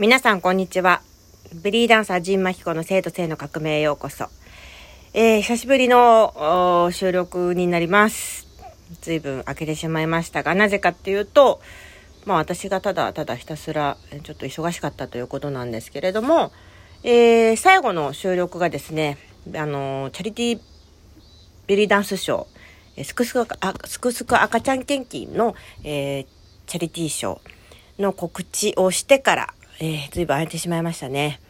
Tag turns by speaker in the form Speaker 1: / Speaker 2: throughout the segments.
Speaker 1: 皆さんこんにちは。ベリーダンサー陣真彦の生と性の革命へようこそ。えー、久しぶりの収録になります。随分開けてしまいましたが、なぜかっていうと、まあ私がただただひたすらちょっと忙しかったということなんですけれども、えー、最後の収録がですね、あの、チャリティーベリーダンスショー、すくすくあすくすく赤ちゃん献金の、えー、チャリティーショーの告知をしてから、えー、ずいぶん空いてしまいましたね。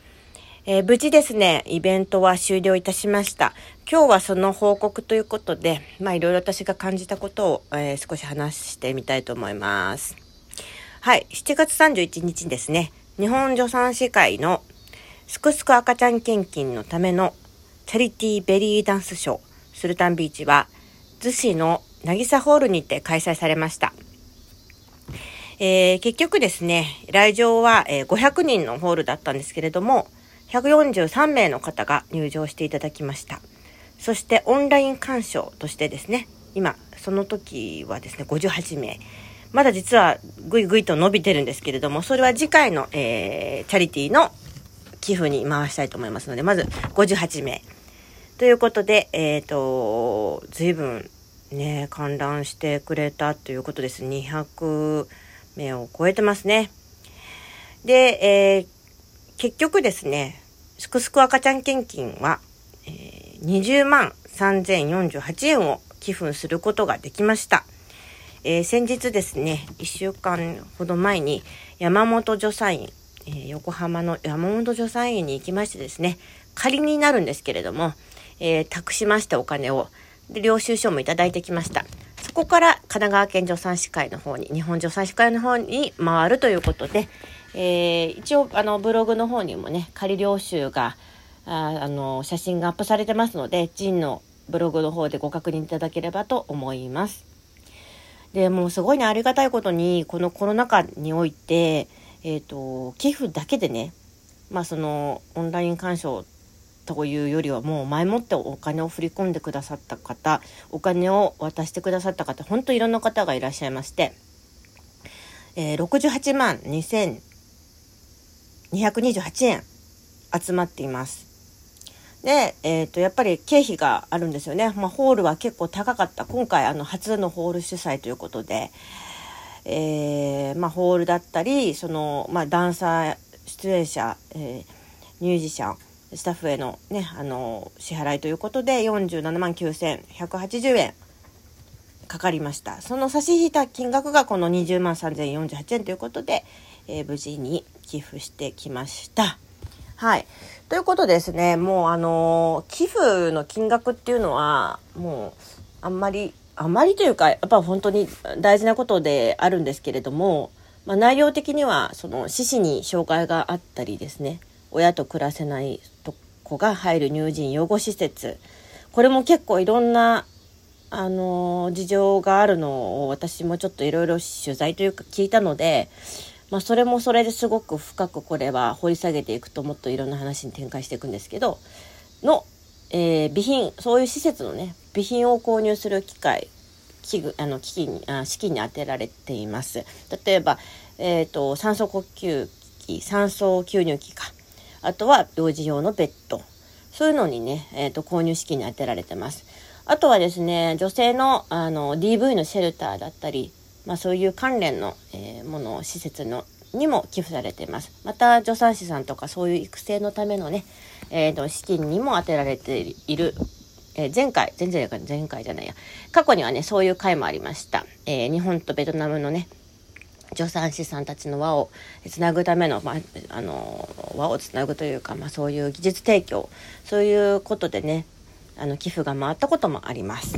Speaker 1: えー、無事ですね、イベントは終了いたしました。今日はその報告ということで、まあいろいろ私が感じたことを、えー、少し話してみたいと思います。はい、7月31日ですね、日本助産師会のすくすく赤ちゃん献金のためのチャリティーベリーダンスショー、スルタンビーチは、逗子の渚ホールにて開催されました。えー、結局ですね、来場は、え、500人のホールだったんですけれども、143名の方が入場していただきました。そしてオンライン鑑賞としてですね、今、その時はですね、58名。まだ実はぐいぐいと伸びてるんですけれども、それは次回の、えー、チャリティーの寄付に回したいと思いますので、まず58名。ということで、えっ、ー、と、随分ね、観覧してくれたということです。200名を超えてますね。で、えー、結局ですね、すくすく赤ちゃん献金は、えー、20万3048円を寄付することができました。えー、先日ですね、1週間ほど前に山本助産院、えー、横浜の山本助産院に行きましてですね、仮になるんですけれども、えー、託しましたお金を、で、領収書もいただいてきました。そこから神奈川県助産師会の方に、日本助産師会の方に回るということで、えー、一応、あの、ブログの方にもね、仮領収が、ああの、写真がアップされてますので、ジンのブログの方でご確認いただければと思います。で、もうすごいね、ありがたいことに、このコロナ禍において、えっ、ー、と、寄付だけでね、まあその、オンライン鑑賞というよりはもう前もってお金を振り込んでくださった方お金を渡してくださった方本当いろんな方がいらっしゃいまして、えー、68万2228円集まっています。で、えっ、ー、と、やっぱり経費があるんですよね。まあ、ホールは結構高かった。今回、あの、初のホール主催ということで、えー、まあ、ホールだったり、その、まあ、ダンサー、出演者、えー、ミュージシャン、スタッフへのね、あの、支払いということで47万9180円かかりました。その差し引いた金額がこの20万3048円ということで、えー、無事に寄付してきました。はい。ということですね、もうあの寄付の金額っていうのは、もう、あんまり、あんまりというか、やっぱ本当に大事なことであるんですけれども、まあ、内容的には、その、獅子に障害があったりですね、親と暮らせない子が入る乳児養護施設。これも結構いろんなあの事情があるのを私もちょっといろいろ取材というか聞いたので、まあ、それもそれですごく深くこれは掘り下げていくともっといろんな話に展開していくんですけどの、えー、備品そういう施設のね備品を購入する機会器具あの機器にあ資金に充てられています。例えば、えーと酸素呼吸器酸素吸入器か。あとは幼児用のベッド。そういうのにね、えっ、ー、と、購入資金に充てられてます。あとはですね、女性のあの DV のシェルターだったり、まあそういう関連の、えー、もの、施設のにも寄付されています。また、助産師さんとかそういう育成のためのね、えー、と資金にも充てられている。えー、前回、前々回、前回じゃないや。過去にはね、そういう回もありました。えー、日本とベトナムのね、助産師さんたちの輪をつなぐための,、まあ、あの輪をつなぐというか、まあ、そういう技術提供そういうことでねあの寄付が回ったこともあります。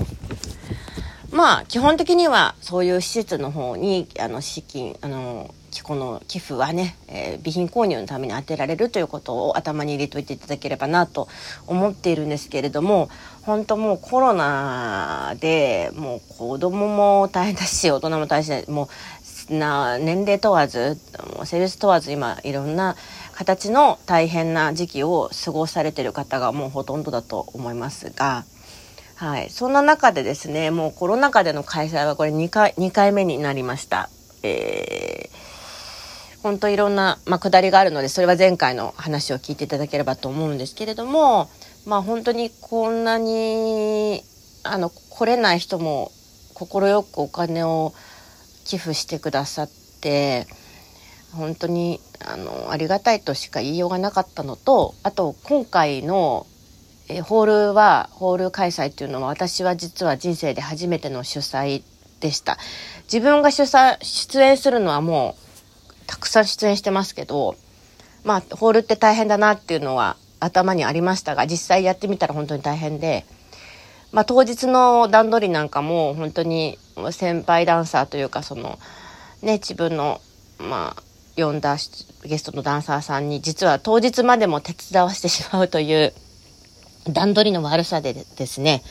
Speaker 1: まあ基本的にはそういう施設の方にあの資金あのこの寄付はね、えー、備品購入のために充てられるということを頭に入れといていただければなと思っているんですけれども本当もうコロナでもう子供も大変だし大人も大変だしもうな年齢問わず性別問わず今いろんな形の大変な時期を過ごされてる方がもうほとんどだと思いますが、はい、そんな中でですねもうコロナ禍での開催はこれ2回 ,2 回目になりました。えー本当いろんな、まあ、くだりがあるのでそれは前回の話を聞いていただければと思うんですけれどもまあ本当にこんなにあの来れない人も快くお金を寄付してくださって本当にあのありがたいとしか言いようがなかったのとあと今回のえホールはホール開催っていうのは私は実は人生で初めての主催でした。自分が主催出演するのはもうたくさん出演してますけどまあホールって大変だなっていうのは頭にありましたが実際やってみたら本当に大変でまあ当日の段取りなんかも本当に先輩ダンサーというかそのね自分のまあ呼んだゲストのダンサーさんに実は当日までも手伝わせてしまうという段取りの悪さでですね、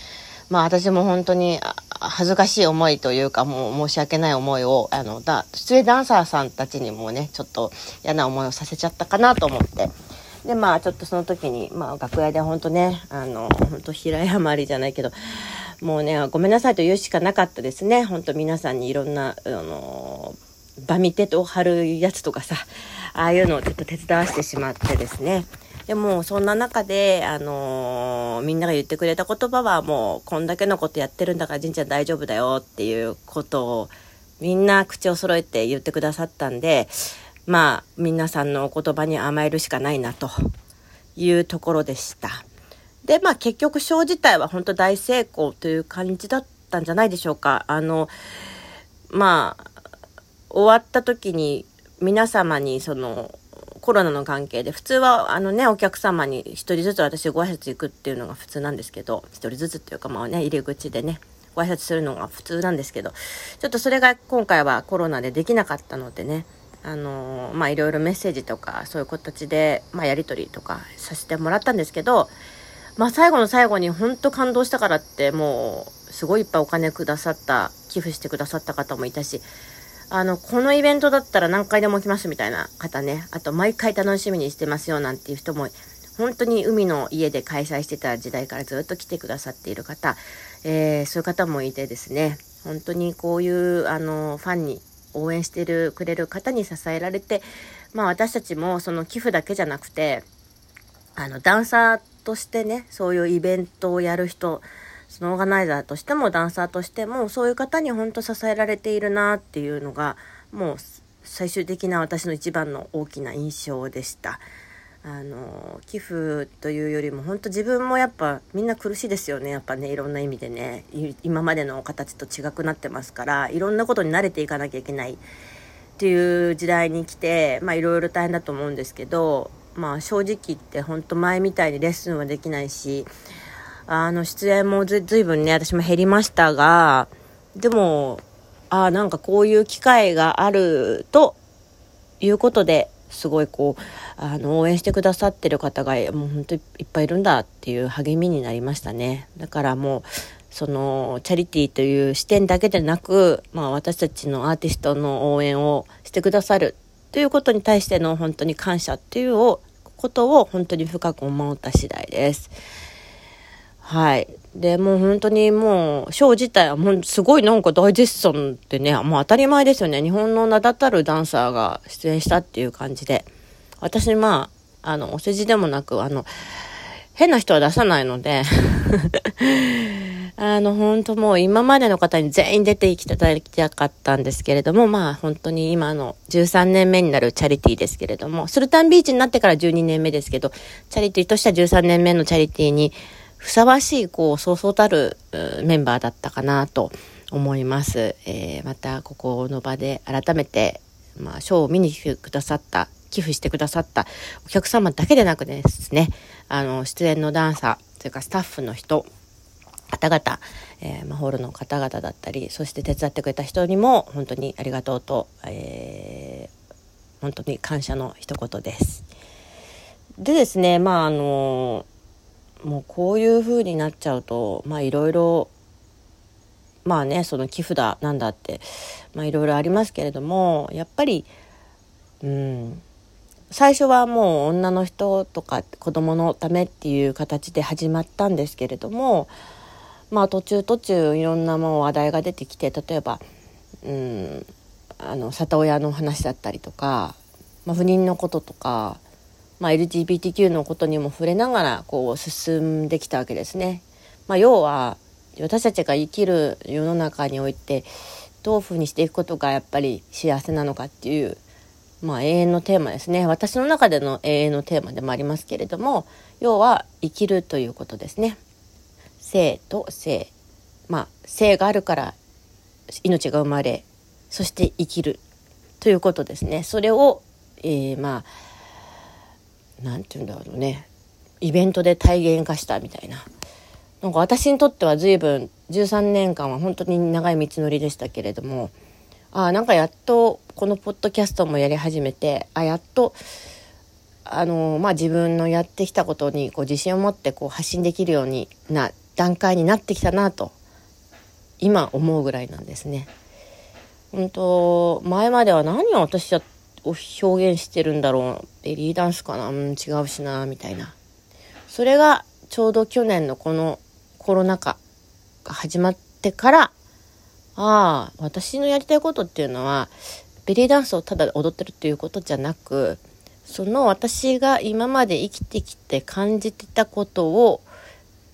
Speaker 1: まあ私も本当に恥ずかしい思いというかもう申し訳ない思いを、あの、だ、出演ダンサーさんたちにもね、ちょっと嫌な思いをさせちゃったかなと思って。で、まあちょっとその時に、まあ楽屋で本当ね、あの、本当平山ありじゃないけど、もうね、ごめんなさいと言うしかなかったですね。本当皆さんにいろんな、あの、バミテと貼るやつとかさ、ああいうのをちょっと手伝わせてしまってですね。でも、そんな中で、あのー、みんなが言ってくれた言葉はもう、こんだけのことやってるんだから、じんちゃん大丈夫だよっていうことを、みんな口を揃えて言ってくださったんで、まあ、皆さんのお言葉に甘えるしかないな、というところでした。で、まあ結局ショー自体は本当大成功という感じだったんじゃないでしょうか。あの、まあ、終わった時に皆様にそのコロナの関係で普通はあのねお客様に1人ずつ私ご挨拶行くっていうのが普通なんですけど1人ずつっていうかまあね入り口でねご挨拶するのが普通なんですけどちょっとそれが今回はコロナでできなかったのでねあのまあいろいろメッセージとかそういう形で、まあ、やり取りとかさせてもらったんですけどまあ最後の最後に本当感動したからってもうすごいいっぱいお金くださった寄付してくださった方もいたしあの、このイベントだったら何回でも来ますみたいな方ね。あと、毎回楽しみにしてますよなんていう人も、本当に海の家で開催してた時代からずっと来てくださっている方、えー、そういう方もいてですね、本当にこういう、あの、ファンに応援してるくれる方に支えられて、まあ私たちもその寄付だけじゃなくて、あの、ダンサーとしてね、そういうイベントをやる人、そのオーガナイザーとしてもダンサーとしてもそういう方に本当支えられているなっていうのがもう最終的な私の一番の大きな印象でした。あの寄付というよりも本当自分もやっぱみんな苦しいですよねやっぱねいろんな意味でね今までの形と違くなってますからいろんなことに慣れていかなきゃいけないっていう時代に来てまあいろいろ大変だと思うんですけどまあ正直言って本当前みたいにレッスンはできないしあの、出演もずずいぶんね、私も減りましたが、でも、ああ、なんかこういう機会があるということで、すごいこう、あの、応援してくださってる方が、もう本当いっぱいいるんだっていう励みになりましたね。だからもう、その、チャリティーという視点だけでなく、まあ私たちのアーティストの応援をしてくださるということに対しての本当に感謝っていうことを本当に深く思った次第です。はい。で、もう本当にもう、ショー自体はもうすごいなんか大絶賛ってね、もう当たり前ですよね。日本の名だたるダンサーが出演したっていう感じで。私、まあ、あの、お世辞でもなく、あの、変な人は出さないので あの、本当もう今までの方に全員出ていただきたかったんですけれども、まあ本当に今の13年目になるチャリティーですけれども、スルタンビーチになってから12年目ですけど、チャリティーとしては13年目のチャリティーにふさわしい、こう、そうそうたるメンバーだったかなと思います。えー、また、ここの場で改めて、まあ、ショーを見に来てくださった、寄付してくださったお客様だけでなくですね、あの、出演のダンサー、それかスタッフの人、方々、えー、ま、ホールの方々だったり、そして手伝ってくれた人にも本当にありがとうと、えー、本当に感謝の一言です。でですね、まああのもうこういう風になっちゃうとまあいろいろまあねその寄付だなんだってまあいろいろありますけれどもやっぱりうん最初はもう女の人とか子供のためっていう形で始まったんですけれどもまあ途中途中いろんなもう話題が出てきて例えばうんあの里親の話だったりとかまあ、不妊のこととか、まあ、LGBTQ のことにも触れながらこう進んできたわけですね。まあ、要は私たちが生きる世の中においてどういうふうにしていくことがやっぱり幸せなのかっていう、まあ、永遠のテーマですね私の中での永遠のテーマでもありますけれども要は生きるということですね。生と生まあ生があるから命が生まれそして生きるということですね。それを、えー、まあ何て言うんだろうねイベントで体現化したみたいな。なんか私にとっては随分13年間は本当に長い道のりでしたけれどもあなんかやっとこのポッドキャストもやり始めてあやっとあのまあ自分のやってきたことにこう自信を持ってこう発信できるようにな段階になってきたなと今思うぐらいなんですね。本当前までは何を私は表現してるんだろうベリーダンスかなうん違うしなみたいなそれがちょうど去年のこのコロナ禍が始まってからああ私のやりたいことっていうのはベリーダンスをただ踊ってるっていうことじゃなくその私が今まで生きてきて感じてたことを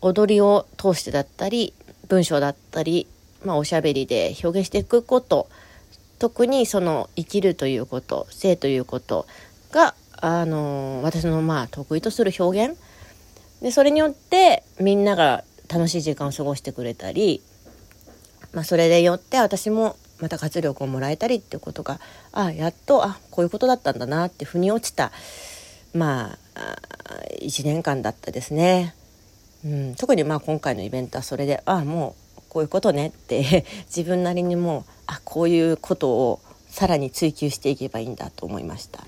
Speaker 1: 踊りを通してだったり文章だったり、まあ、おしゃべりで表現していくこと特にその生きるということ性ということがあの私のまあ得意とする表現。でそれによってみんなが楽しい時間を過ごしてくれたり、まあ、それでよって私もまた活力をもらえたりっていうことがあやっとあこういうことだったんだなって腑に落ちたまあ1年間だったですね。うん、特にまあ今回のイベントはそれでああもうこういうことねって 自分なりにもあこういうことをさらに追求していけばいいんだと思いました。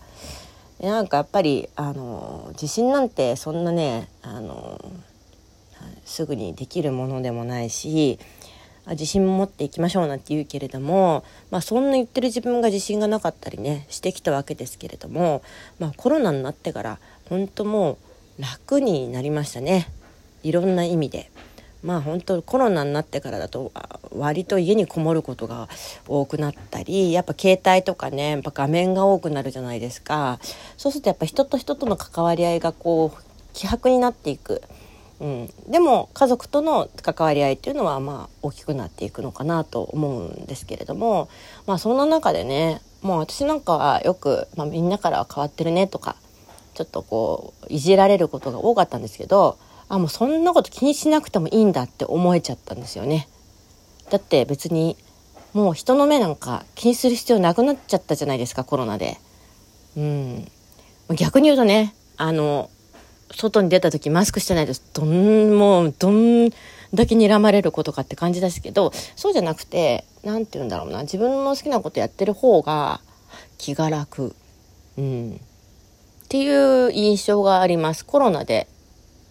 Speaker 1: なんかやっぱりあの自信なんてそんなねあのすぐにできるものでもないし自信持っていきましょうなんて言うけれども、まあ、そんな言ってる自分が自信がなかったりねしてきたわけですけれども、まあ、コロナになってから本当もう楽になりましたねいろんな意味で。まあ本当コロナになってからだと割と家にこもることが多くなったりやっぱ携帯とかねやっぱ画面が多くなるじゃないですかそうするとやっぱ人と人との関わり合いがこう希薄になっていく。うん、でも家族との関わり合いっていうのはまあ大きくなっていくのかなと思うんですけれどもまあそんな中でねもう私なんかはよく、まあ、みんなからは変わってるねとかちょっとこういじられることが多かったんですけどあもうそんなこと気にしなくてもいいんだって思えちゃったんですよね。だって別にもう人の目なんか気にする必要なくなっちゃったじゃないですかコロナで。うん逆に言うとねあの外に出た時マスクしてないとどんもうどんだけ睨まれることかって感じですけどそうじゃなくて何て言うんだろうな自分の好きなことやってる方が気が楽、うん、っていう印象があります。コロナで。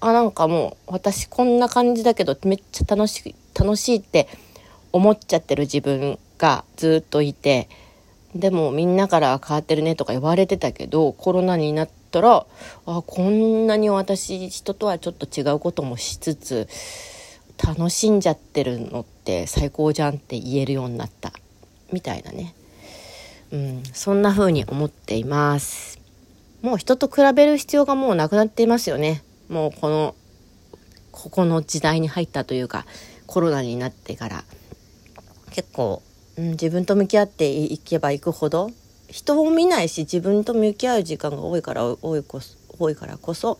Speaker 1: あなんかもう私こんな感じだけどめっちゃ楽しい楽しいって思っちゃってる自分がずっといてでもみんなから変わってるねとか言われてたけどコロナになってたらあこんなに私人とはちょっと違うこともしつつ楽しんじゃってるのって最高じゃんって言えるようになった。みたいなね、うん、そんな風に思っています。もう人と比べる必要がもうなくなっていますよね。もうこのここの時代に入ったというかコロナになってから。結構、うん、自分と向き合っていけばいくほど人を見ないし自分と向き合う時間が多いから多いこ多いからこそ、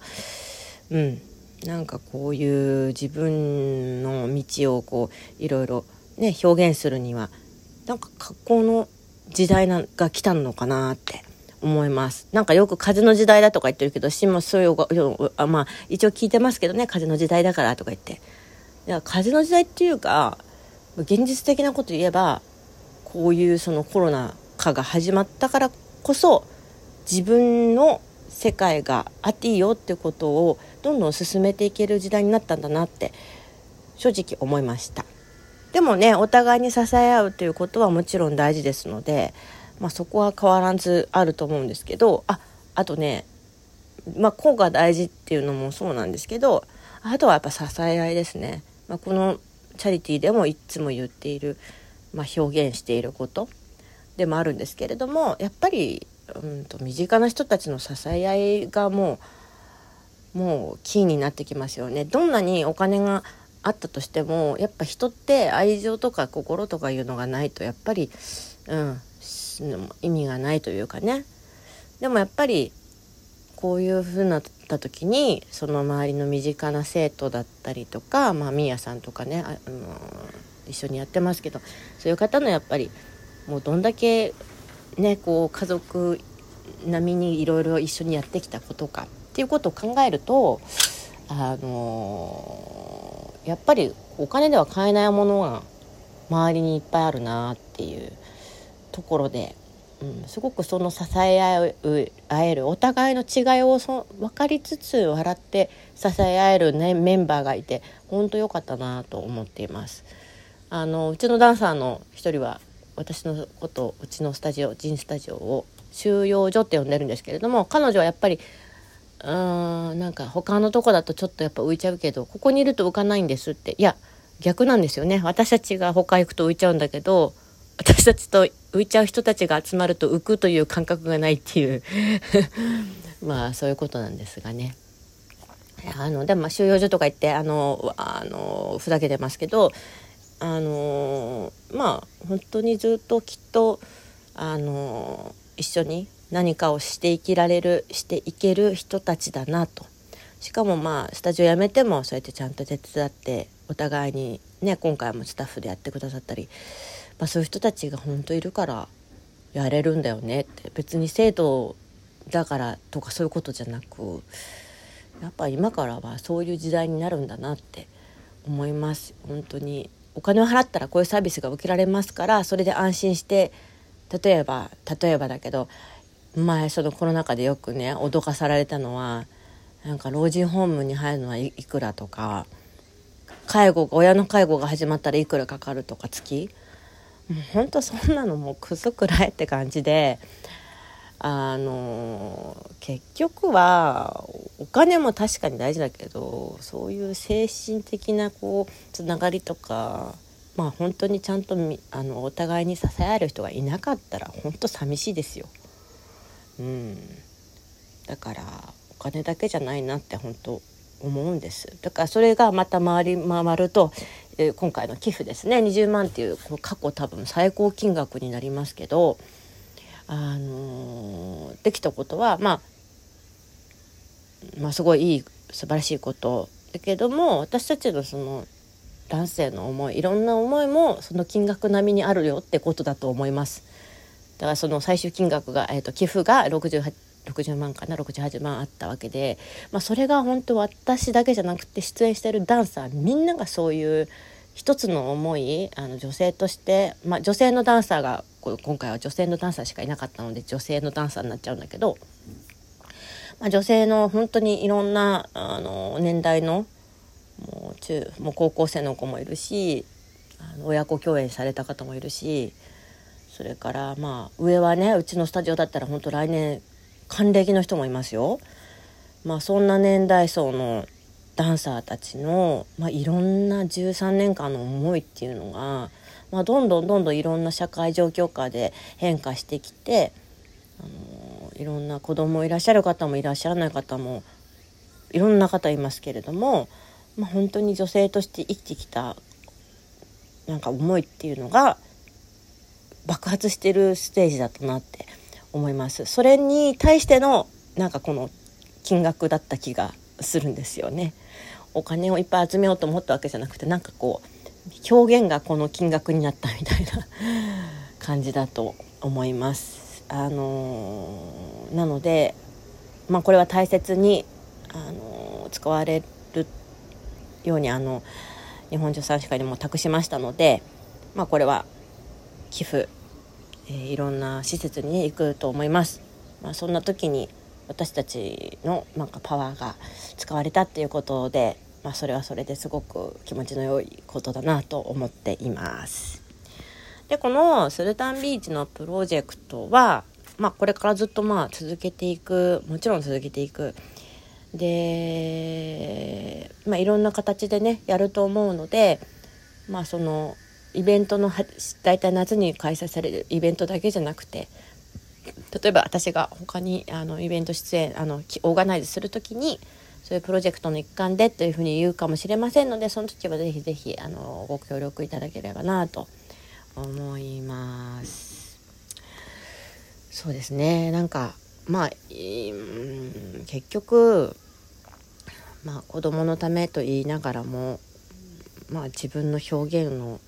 Speaker 1: うん、なんかこういう自分の道をこういろいろね表現するにはなんか格好の時代なが来たのかなって思います。なんかよく風の時代だとか言ってるけど、私もそういうあ、まあ一応聞いてますけどね、風の時代だからとか言って。いや、風の時代っていうか、現実的なこと言えば、こういうそのコロナ禍が始まったからこそ、自分の世界があっていいよってことをどんどん進めていける時代になったんだなって正直思いました。でもね、お互いに支え合うということはもちろん大事ですので、まあ、そこは変わらずあると思うんですけどああとねまあ効果大事っていうのもそうなんですけどあとはやっぱ支え合いですね、まあ、このチャリティーでもいつも言っている、まあ、表現していることでもあるんですけれどもやっぱりうんと身近な人たちの支え合いがもうもうキーになってきますよね。どんなにお金があったとしてもやっぱ人って愛情とか心とかいうのがないとやっぱり、うん、意味がないというかねでもやっぱりこういうふうになった時にその周りの身近な生徒だったりとかまあみーやさんとかねあの一緒にやってますけどそういう方のやっぱりもうどんだけねこう家族並みにいろいろ一緒にやってきたことかっていうことを考えるとあのやっぱりお金では買えないものが周りにいっぱいあるなっていうところでうん、すごくその支え合う合えるお互いの違いをそ分かりつつ笑って支え合える、ね、メンバーがいて本当良かったなと思っています。あのうちのダンサーの一人は私のことうちのスタジオジンスタジオを収容所って呼んでるんですけれども彼女はやっぱりうーんなんか他のとこだとちょっとやっぱ浮いちゃうけどここにいると浮かないんですって。いや逆なんですよね。私たちが他行くと浮いちゃうんだけど私たちと浮いちゃう人たちが集まると浮くという感覚がないっていう。まあそういうことなんですがね。あのでも収容所とか行ってあのあのふざけてますけどあのまあ本当にずっときっとあの一緒に何かをして生きられるしていける人たちだなと。しかもまあスタジオ辞めてもそうやってちゃんと手伝ってお互いにね今回もスタッフでやってくださったりまあ、そういう人たちが本当いるからやれるんだよねって別に生徒だからとかそういうことじゃなくやっぱ今からはそういう時代になるんだなって思います。本当にお金を払ったらこういうサービスが受けられますからそれで安心して例えば例えばだけど前そのコロナ禍でよくね脅かされたのはなんか老人ホームに入るのはいくらとか介護が親の介護が始まったらいくらかかるとか月。もうほんとそんなのもうクソくらいって感じであの結局はお金も確かに大事だけどそういう精神的なこうつながりとかまあ本当にちゃんとあのお互いに支え合える人がいなかったら本当寂しいですよ。うん、だからお金だけじゃないなって本当思うんです。だからそれがまた回り回ると、え、今回の寄付ですね。20万っていう過去多分最高金額になりますけど、あの、できたことは、まあ、まあすごいいい素晴らしいことだけども私たちのその男性の思いいろんな思いもその金額並みにあるよってことだと思います。だからその最終金額が、えーと、寄付が68 60万かな68万あったわけで、まあ、それが本当私だけじゃなくて出演してるダンサーみんながそういう一つの思いあの女性として、まあ、女性のダンサーが今回は女性のダンサーしかいなかったので女性のダンサーになっちゃうんだけど、まあ、女性の本当にいろんなあの年代のもう中もう高校生の子もいるしあの親子共演された方もいるしそれからまあ上はねうちのスタジオだったら本当来年還暦の人もいますよ。まあそんな年代層のダンサーたちの、まあ、いろんな13年間の思いっていうのが、まあ、どんどんどんどんいろんな社会状況下で変化してきて、あのいろんな子供いらっしゃる方もいらっしゃらない方もいろんな方いますけれども、まあ、本当に女性として生きてきたなんか思いっていうのが爆発してるステージだったなって思います。それに対してのなんかこの金額だった気がするんですよね。お金をいっぱい集めようと思ったわけじゃなくてなんかこう表現がこの金額になったみたいな感じだと思いますあのー、なのでまあこれは大切にあのー、使われるようにあの日本女産歯科にも託しましたのでまあこれは寄付えー、いろんな施設に、行くと思います。まあ、そんな時に私たちのなんかパワーが使われたっていうことで、まあ、それはそれですごく気持ちの良いことだなと思っています。でこのスルタンビーチのプロジェクトは、まあ、これからずっとまあ続けていくもちろん続けていくで、まあ、いろんな形でねやると思うので、まあ、そのイベントの大体夏に開催されるイベントだけじゃなくて例えば私が他にあのイベント出演あのオーガナイズする時にそういうプロジェクトの一環でというふうに言うかもしれませんのでその時はぜひぜひあのご協力いただければなと思います。そうですねなんかまあ、結局まあ子供のためと言いながらもまあ自分の表現の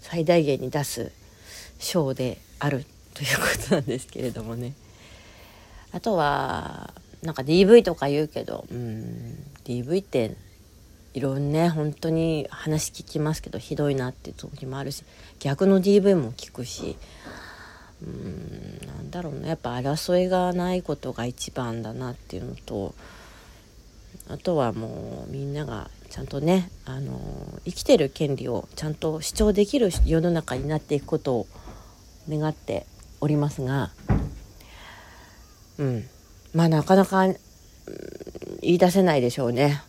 Speaker 1: 最大限に出すショーであるということなんですけれどもねあとはなんか DV とか言うけどうん DV っていろんなね本当に話聞きますけどひどいなって時もあるし逆の DV も聞くしうんなんだろうなやっぱ争いがないことが一番だなっていうのとあとはもうみんながちゃんとね、あの生きてる権利をちゃんと主張できる世の中になっていくことを願っておりますが、うん、まあなかなか、言い出せないでしょうね。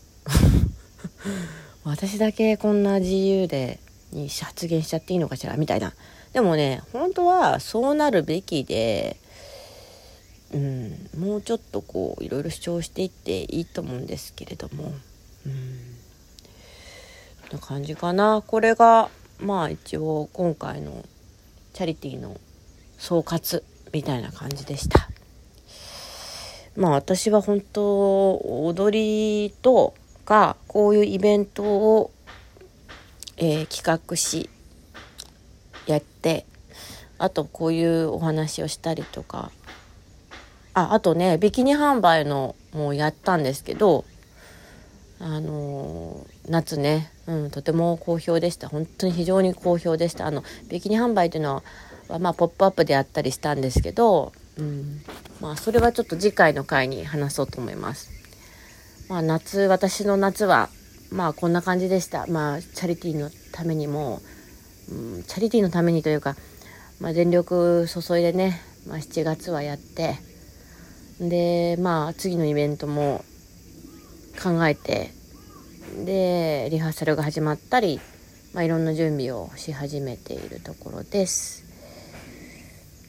Speaker 1: 私だけこんな自由でに発言しちゃっていいのかしらみたいな。でもね本当はそうなるべきで、うん、もうちょっとこういろいろ主張していっていいと思うんですけれども。うんな感じかなこれがまあ一応今回のチャリティーの総括みたいな感じでしたまあ私は本当踊りとかこういうイベントを、えー、企画しやってあとこういうお話をしたりとかああとねビキニ販売のもやったんですけどあの夏ね、うん、とても好評でした。本当に非常に好評でした。あのビキニ販売というのは、まあ、ポップアップであったりしたんですけど、まあ、それはちょっと次回の回に話そうと思います。まあ、夏私の夏はまあこんな感じでした。まあチャリティーのためにも、うん、チャリティーのためにというか、まあ、全力注いでね、まあ、7月はやってでまあ次のイベントも考えてでリハーサルが始まったり、まあ、いろんな準備をし始めているところです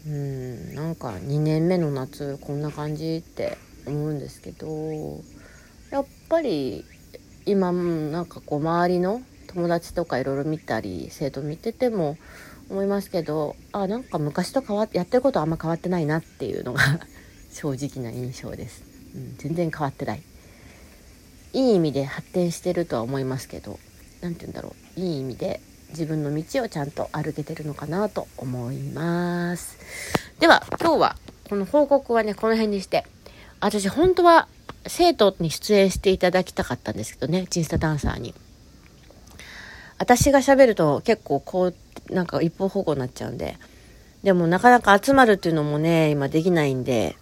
Speaker 1: うんなんか2年目の夏こんな感じって思うんですけどやっぱり今なんかこう周りの友達とかいろいろ見たり生徒見てても思いますけどあなんか昔と変わっやってることあんま変わってないなっていうのが 正直な印象です、うん、全然変わってない。いい意味で発展してるとは思いますけど何て言うんだろう。いい意味で自分の道をちゃんと歩けてるのかなと思います。では今日はこの報告はねこの辺にして。私本当は生徒に出演していただきたかったんですけどねチンスタダンサーに。私が喋ると結構こうなんか一方方向になっちゃうんで。でもなかなか集まるっていうのもね今できないんで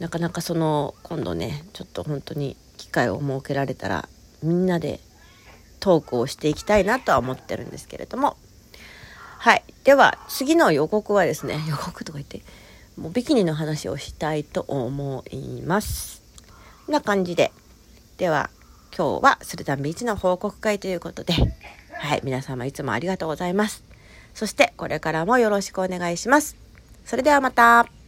Speaker 1: なかなかその今度ねちょっと本当に機会を設けられたらみんなでトークをしていきたいなとは思ってるんですけれども。はい。では次の予告はですね 予告とか言ってもうビキニの話をしたいと思います。こんな感じで。では今日はスルタンビーチの報告会ということで。はい。皆様いつもありがとうございます。そしてこれからもよろしくお願いします。それではまた。